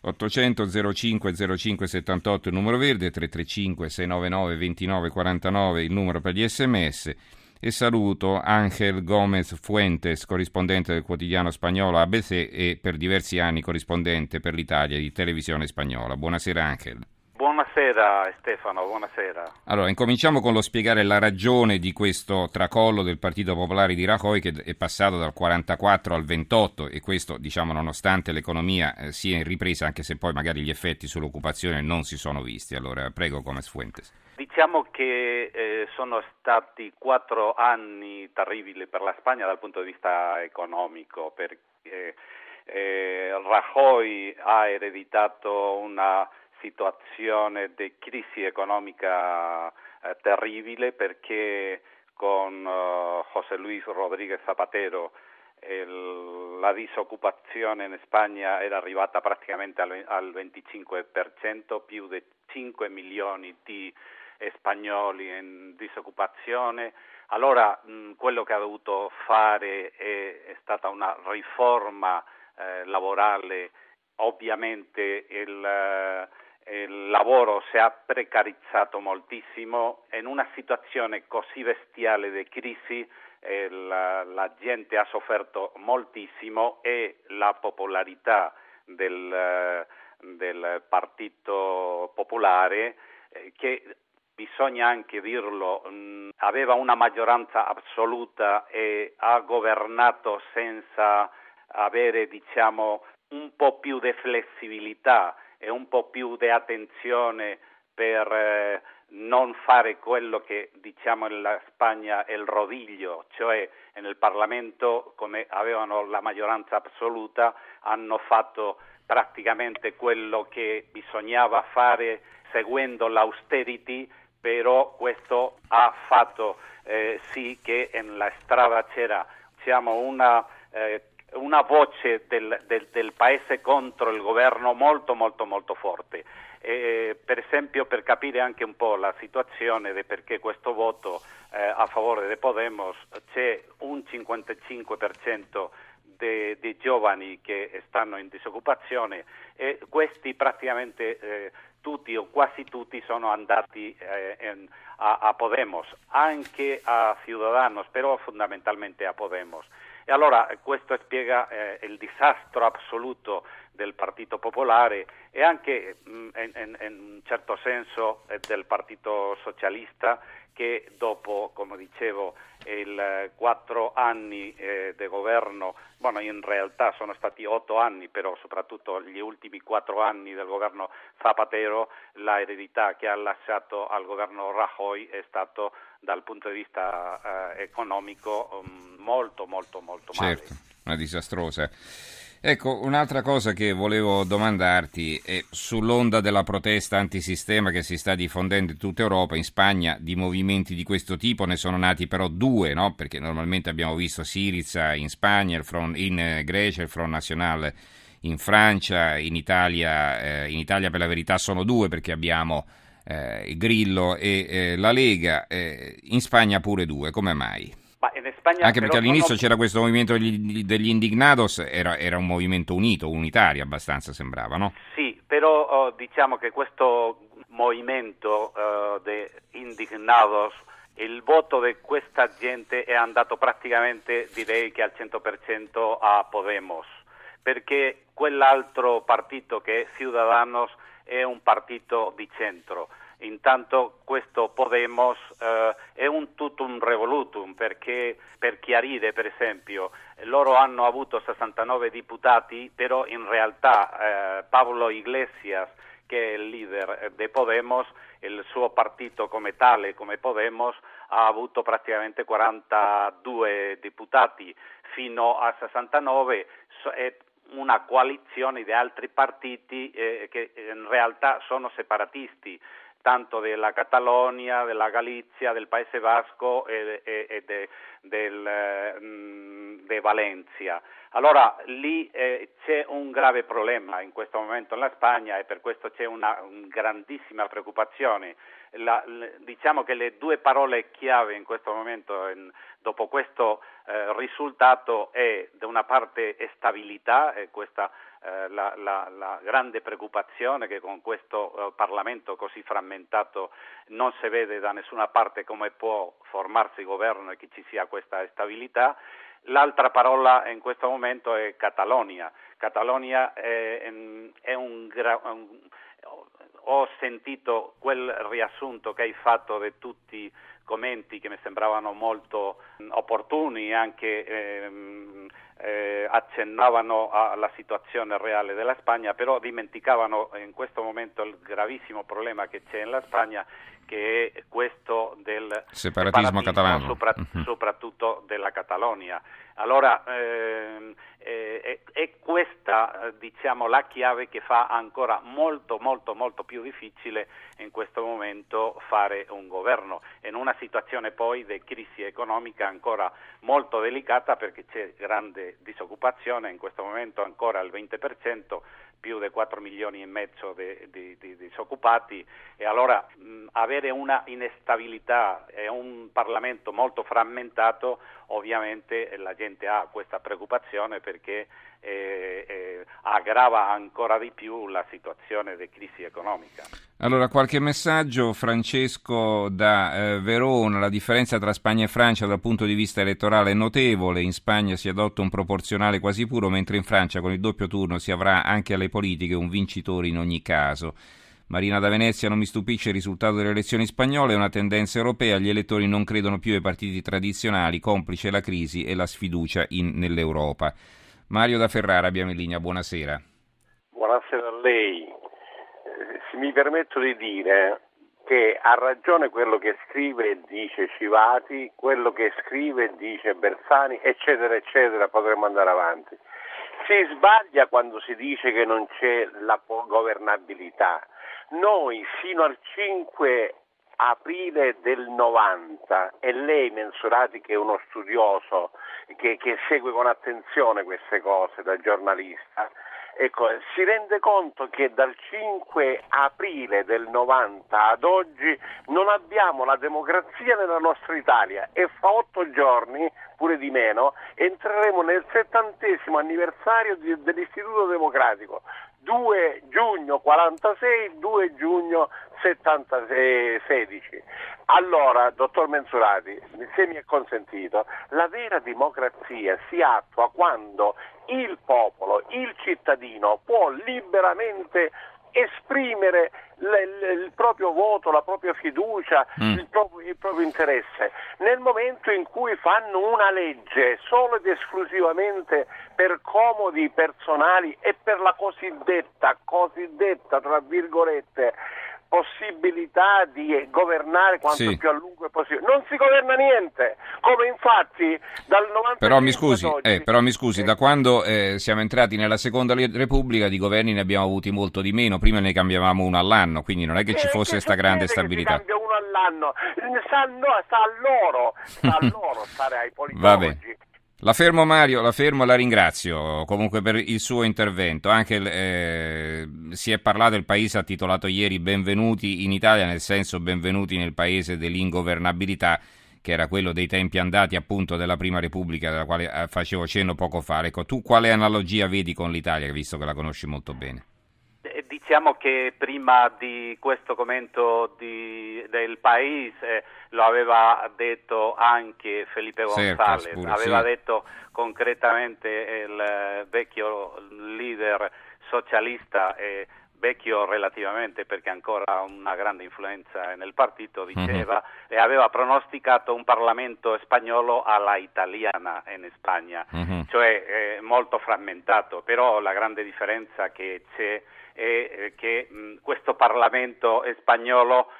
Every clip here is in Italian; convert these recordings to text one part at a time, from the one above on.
800 05 05 78 il numero verde, 335 699 29 49 il numero per gli sms e saluto Ángel Gómez Fuentes, corrispondente del quotidiano spagnolo ABC e per diversi anni corrispondente per l'Italia di televisione spagnola. Buonasera Ángel. Buonasera Stefano, buonasera. Allora, incominciamo con lo spiegare la ragione di questo tracollo del Partito Popolare di Rajoy che è passato dal 44 al 28 e questo, diciamo, nonostante l'economia eh, sia in ripresa, anche se poi magari gli effetti sull'occupazione non si sono visti. Allora, prego, Gomez Fuentes. Diciamo che eh, sono stati quattro anni terribili per la Spagna dal punto di vista economico, perché eh, Rajoy ha ereditato una situazione di crisi economica eh, terribile perché con uh, José Luis Rodríguez Zapatero il, la disoccupazione in Spagna era arrivata praticamente al, al 25%, più di 5 milioni di spagnoli in disoccupazione. Allora mh, quello che ha dovuto fare è, è stata una riforma eh, lavorale, ovviamente il il lavoro si è precarizzato moltissimo, in una situazione così bestiale di crisi eh, la, la, gente ha sofferto moltissimo e la popolarità del, del Partito Popolare, eh, che bisogna anche dirlo, aveva una maggioranza assoluta e ha governato senza avere diciamo, un po' più di flessibilità e un po' più di attenzione per eh, non fare quello che diciamo nella Spagna è il rodiglio, cioè nel Parlamento come avevano la maggioranza assoluta hanno fatto praticamente quello che bisognava fare seguendo l'austerity, però questo ha fatto eh, sì che nella strada c'era diciamo, una eh, una voce del, del, del, paese contro il governo molto molto molto forte. Eh, per esempio per capire anche un po' la situazione di perché questo voto eh, a favore di Podemos c'è un 55% dei giovani che stanno in disoccupazione e questi praticamente eh, tutti o quasi tutti sono andati eh, in, a, a Podemos, anche a Ciudadanos, però fondamentalmente a Podemos. E allora questo spiega eh, il disastro assoluto del Partito Popolare e anche mm, in, in, un certo senso eh, del Partito Socialista che dopo, come dicevo, i quattro anni eh, di governo, bueno, in realtà sono stati otto anni, però soprattutto gli ultimi quattro anni del governo Zapatero, la eredità che ha lasciato al governo Rajoy è stato dal punto di vista eh, economico um, molto molto molto male. Certo, una disastrosa. Ecco, un'altra cosa che volevo domandarti è sull'onda della protesta antisistema che si sta diffondendo in tutta Europa, in Spagna di movimenti di questo tipo ne sono nati però due, no? perché normalmente abbiamo visto Siriza in Spagna, Front, in eh, Grecia, il Front National in Francia, in Italia, eh, in Italia per la verità sono due perché abbiamo eh, Grillo e eh, la Lega, eh, in Spagna pure due, come mai? Anche perché all'inizio sono... c'era questo movimento degli, degli indignados, era, era, un movimento unito, unitario abbastanza sembrava, no? Sì, però oh, diciamo che questo movimento uh, de indignados, il voto di questa gente è andato praticamente direi che al 100% a Podemos, perché quell'altro partito che è Ciudadanos è un partito di centro Intanto questo Podemos eh, è un tutto un revolutum perché per chiarire per esempio loro hanno avuto 69 deputati però in realtà eh, Pablo Iglesias che è il leader di Podemos, il suo partito come tale, come Podemos, ha avuto praticamente 42 deputati fino a 69, è una coalizione di altri partiti eh, che in realtà sono separatisti tanto della Catalogna, della Galizia, del Paese Vasco e, e, e de, del, mm, de Valencia. Allora lì eh, c'è un grave problema in questo momento nella Spagna e per questo c'è una, una grandissima preoccupazione. La, diciamo che le due parole chiave in questo momento, in, dopo questo eh, risultato, è da una parte stabilità, e questa eh, la, la, la, grande preoccupazione che con questo eh, Parlamento così frammentato non si vede da nessuna parte come può formarsi governo e che ci sia questa stabilità. L'altra parola in questo momento è Catalogna. Catalogna è, è un, un, ho sentito quel riassunto che hai fatto di tutti commenti che mi sembravano molto opportuni anche ehm, eh, accennavano alla situazione reale della Spagna, però dimenticavano in questo momento il gravissimo problema che c'è nella Spagna che è questo del separatismo, separatismo catalano, sopra, uh-huh. soprattutto della Catalogna. Allora ehm, eh, è, questa diciamo, la chiave che fa ancora molto molto molto più difficile in questo momento fare un governo in una situazione poi di crisi economica ancora molto delicata perché c'è grande disoccupazione, in questo momento ancora il 20%, più di 4 milioni e mezzo di, di, di disoccupati. E allora mh, avere una instabilità e un Parlamento molto frammentato ovviamente la gente ha questa preoccupazione perché eh, eh, aggrava ancora di più la situazione di crisi economica. Allora, qualche messaggio, Francesco, da eh, Verona. La differenza tra Spagna e Francia dal punto di vista elettorale è notevole. In Spagna si adotta un proporzionale quasi puro, mentre in Francia con il doppio turno si avrà anche alle politiche un vincitore in ogni caso. Marina da Venezia non mi stupisce il risultato delle elezioni spagnole, è una tendenza europea, gli elettori non credono più ai partiti tradizionali, complice la crisi e la sfiducia in, nell'Europa. Mario da Ferrara abbiamo in linea, buonasera. Buonasera a lei. Eh, se mi permetto di dire che ha ragione quello che scrive e dice Civati, quello che scrive e dice Bersani, eccetera, eccetera, potremmo andare avanti. Si sbaglia quando si dice che non c'è la governabilità. Noi fino al 5 aprile del 90 e lei Mensurati che è uno studioso che, che segue con attenzione queste cose da giornalista, ecco, si rende conto che dal 5 aprile del 90 ad oggi non abbiamo la democrazia nella nostra Italia e fra otto giorni, pure di meno, entreremo nel settantesimo anniversario di, dell'Istituto Democratico. 2 giugno 46, 2 giugno 16. Allora, dottor Mensurati, se mi è consentito, la vera democrazia si attua quando il popolo, il cittadino può liberamente esprimere l- il proprio voto, la propria fiducia, mm. il, proprio, il, proprio, interesse. Nel momento in cui fanno una legge solo ed esclusivamente per comodi personali e per la cosiddetta, cosiddetta, tra virgolette, possibilità di governare quanto sì. più a lungo è possibile. Non si governa niente, come infatti dal 90 però mi scusi, oggi, eh, però mi scusi, eh. da quando eh, siamo entrati nella seconda Repubblica di governi ne abbiamo avuti molto di meno, prima ne cambiavamo uno all'anno, quindi non è che ci fosse questa grande stabilità. cambia uno all'anno, sta, no, sta a loro, sta a loro stare ai politologi. La fermo Mario, la fermo la ringrazio comunque per il suo intervento. Anche eh, si è parlato, il paese ha titolato ieri Benvenuti in Italia, nel senso benvenuti nel paese dell'ingovernabilità, che era quello dei tempi andati appunto della Prima Repubblica, della quale eh, facevo cenno poco fa. Ecco, tu quale analogia vedi con l'Italia, visto che la conosci molto bene? Eh, diciamo che prima di questo commento di, del paese lo aveva detto anche Felipe González, pure, aveva sì. detto concretamente il vecchio leader socialista e vecchio relativamente perché ancora ha una grande influenza nel partito, mhm. diceva uh-huh. e aveva pronosticato un Parlamento spagnolo alla italiana in Spagna, uh-huh. cioè eh, molto frammentato, però la grande differenza che c'è è eh, che questo Parlamento spagnolo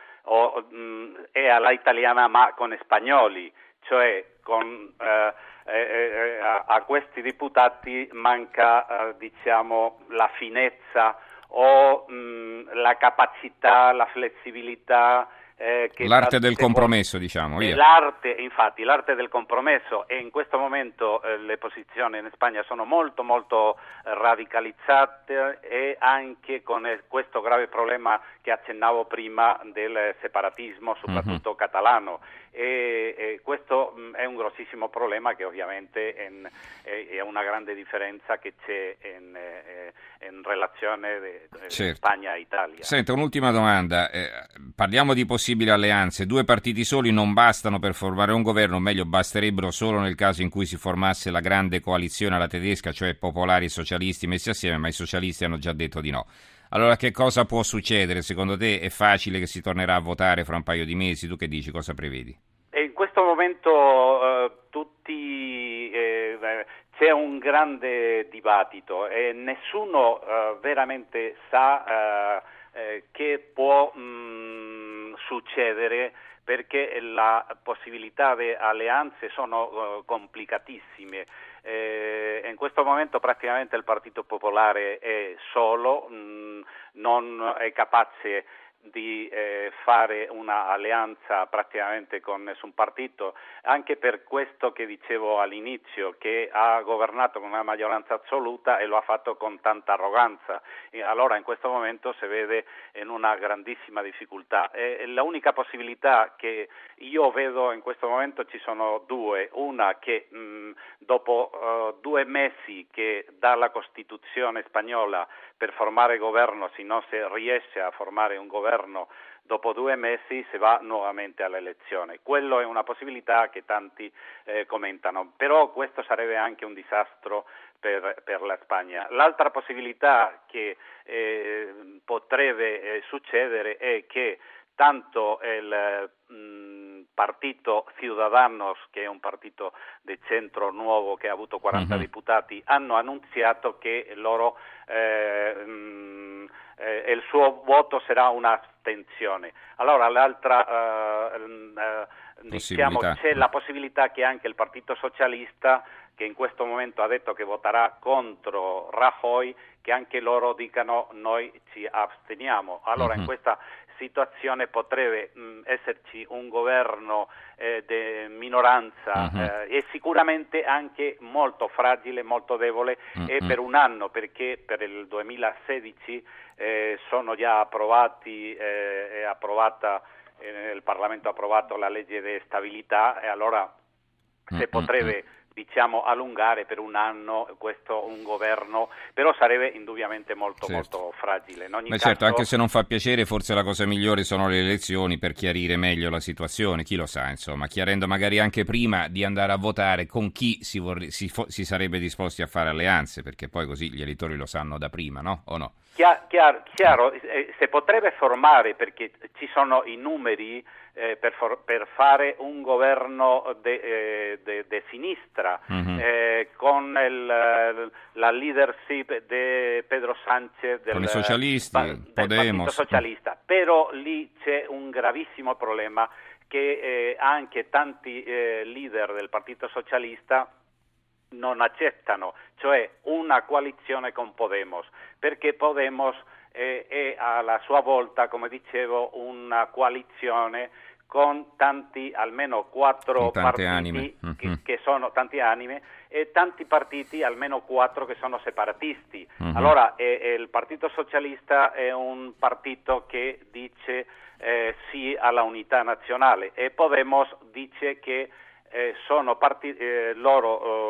è alla italiana ma con spagnoli, cioè con, eh, eh, eh, a, questi deputati manca diciamo, la finezza o mh, la capacità, la flessibilità eh, l'arte del compromesso, diciamo. Via. L'arte, infatti, l'arte del compromesso e in questo momento eh, le posizioni in Spagna sono molto molto radicalizzate e anche con eh, questo grave problema che accennavo prima del separatismo, soprattutto mm-hmm. catalano. E, e, questo mh, è un grossissimo problema che ovviamente è, è, è una grande differenza che c'è in, eh, in relazione de, de certo. Spagna e Italia. Senta, un'ultima domanda. Eh, parliamo di possibili alleanze. Due partiti soli non bastano per formare un governo, o meglio basterebbero solo nel caso in cui si formasse la grande coalizione alla tedesca, cioè popolari e socialisti messi assieme, ma i socialisti hanno già detto di no. Allora che cosa può succedere? Secondo te è facile che si tornerà a votare fra un paio di mesi? Tu che dici? Cosa prevedi? Questo momento eh, tutti, eh, c'è un grande dibattito e nessuno eh, veramente sa eh, eh, che può mh, mm, succedere perché la possibilità di alleanze sono complicatissime. Eh, in questo momento praticamente il Partito Popolare è solo, mh, mm, non è capace di eh, fare un'alleanza praticamente con nessun partito, anche per questo che dicevo all'inizio, che ha governato con una maggioranza assoluta e lo ha fatto con tanta arroganza. E allora in questo momento si vede in una grandissima difficoltà. E l'unica possibilità che io vedo in questo momento ci sono due, una che mh, dopo uh, due mesi che dalla Costituzione spagnola per formare governo, se non si riesce a formare un governo dopo due mesi si va nuovamente all'elezione. Quello è una possibilità che tanti eh, commentano, però questo sarebbe anche un disastro per, per la Spagna. L'altra possibilità che eh, potrebbe eh, succedere è che tanto il mh, mm, partito Ciudadanos, che è un partito di centro nuovo che ha avuto 40 uh-huh. deputati, hanno annunziato che loro, eh, mh, mm, eh, il suo voto sarà un'astensione. Allora l'altra, eh, eh diciamo, c'è la possibilità che anche il Partito Socialista che in questo momento ha detto che voterà contro Rajoy, che anche loro dicano noi ci asteniamo. Allora uh-huh. in questa situazione potrebbe mh, esserci un governo eh, di minoranza uh-huh. eh, e sicuramente anche molto fragile, molto debole uh-huh. e per un anno perché per il 2016 eh, sono già approvati, eh, è approvata, eh, il Parlamento ha approvato la legge di stabilità e allora se potrebbe diciamo, allungare per un anno questo un governo, però sarebbe indubbiamente molto, certo. molto fragile. In Beh, certo, caso... certo, anche se non fa piacere, forse la cosa migliore sono le elezioni per chiarire meglio la situazione, chi lo sa, insomma, chiarendo magari anche prima di andare a votare con chi si, vorre... si, fo... si sarebbe disposti a fare alleanze, perché poi così gli elettori lo sanno da prima, no? O no? Chiaro, chiaro, eh, si potrebbe formare perché ci sono i numeri eh, per, for- per, fare un governo di eh, sinistra mm-hmm. eh, con il, la leadership di Pedro Sánchez del, con i socialisti, pa- del Partito Socialista, però lì c'è un gravissimo problema che eh, anche tanti eh, leader del Partito Socialista non accettano, cioè una coalizione con Podemos, perché Podemos è, è alla sua volta, come dicevo, una coalizione con tanti, almeno quattro partiti anime. Che, mm-hmm. che, sono tanti anime e tanti partiti, almeno quattro che sono separatisti. Mm-hmm. Allora eh, il Partito Socialista è un partito che dice eh, sì alla unità nazionale e Podemos dice che eh, sono parti- eh, loro uh,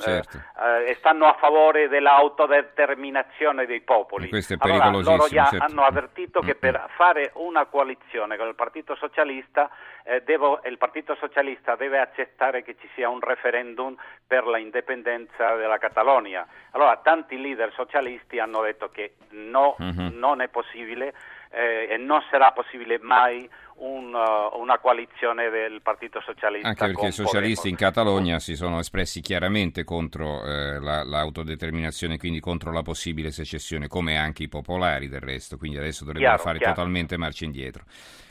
certo. eh, stanno a favore dell'autodeterminazione dei popoli. Questo è allora, loro già certo. hanno avvertito che per fare una coalizione con il Partito Socialista eh, devo, il Partito Socialista deve accettare che ci sia un referendum per la indipendenza della Catalogna. Allora tanti leader socialisti hanno detto che no, uh-huh. non è possibile eh, e non sarà possibile mai un, uh, una coalizione del Partito Socialista. Anche perché i socialisti in Catalogna si sono espressi chiaramente contro eh, la, l'autodeterminazione, quindi contro la possibile secessione, come anche i popolari del resto, quindi adesso dovrebbero chiaro, fare chiaro. totalmente marcia indietro.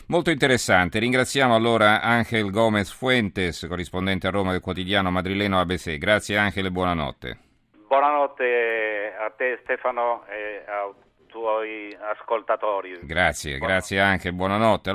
Molto interessante, ringraziamo allora Angel Gomez Fuentes, corrispondente a Roma del quotidiano madrileno ABC. Grazie Angel e buonanotte. Buonanotte a te Stefano e a tuoi ascoltatori. Grazie, buonanotte. grazie anche, buonanotte.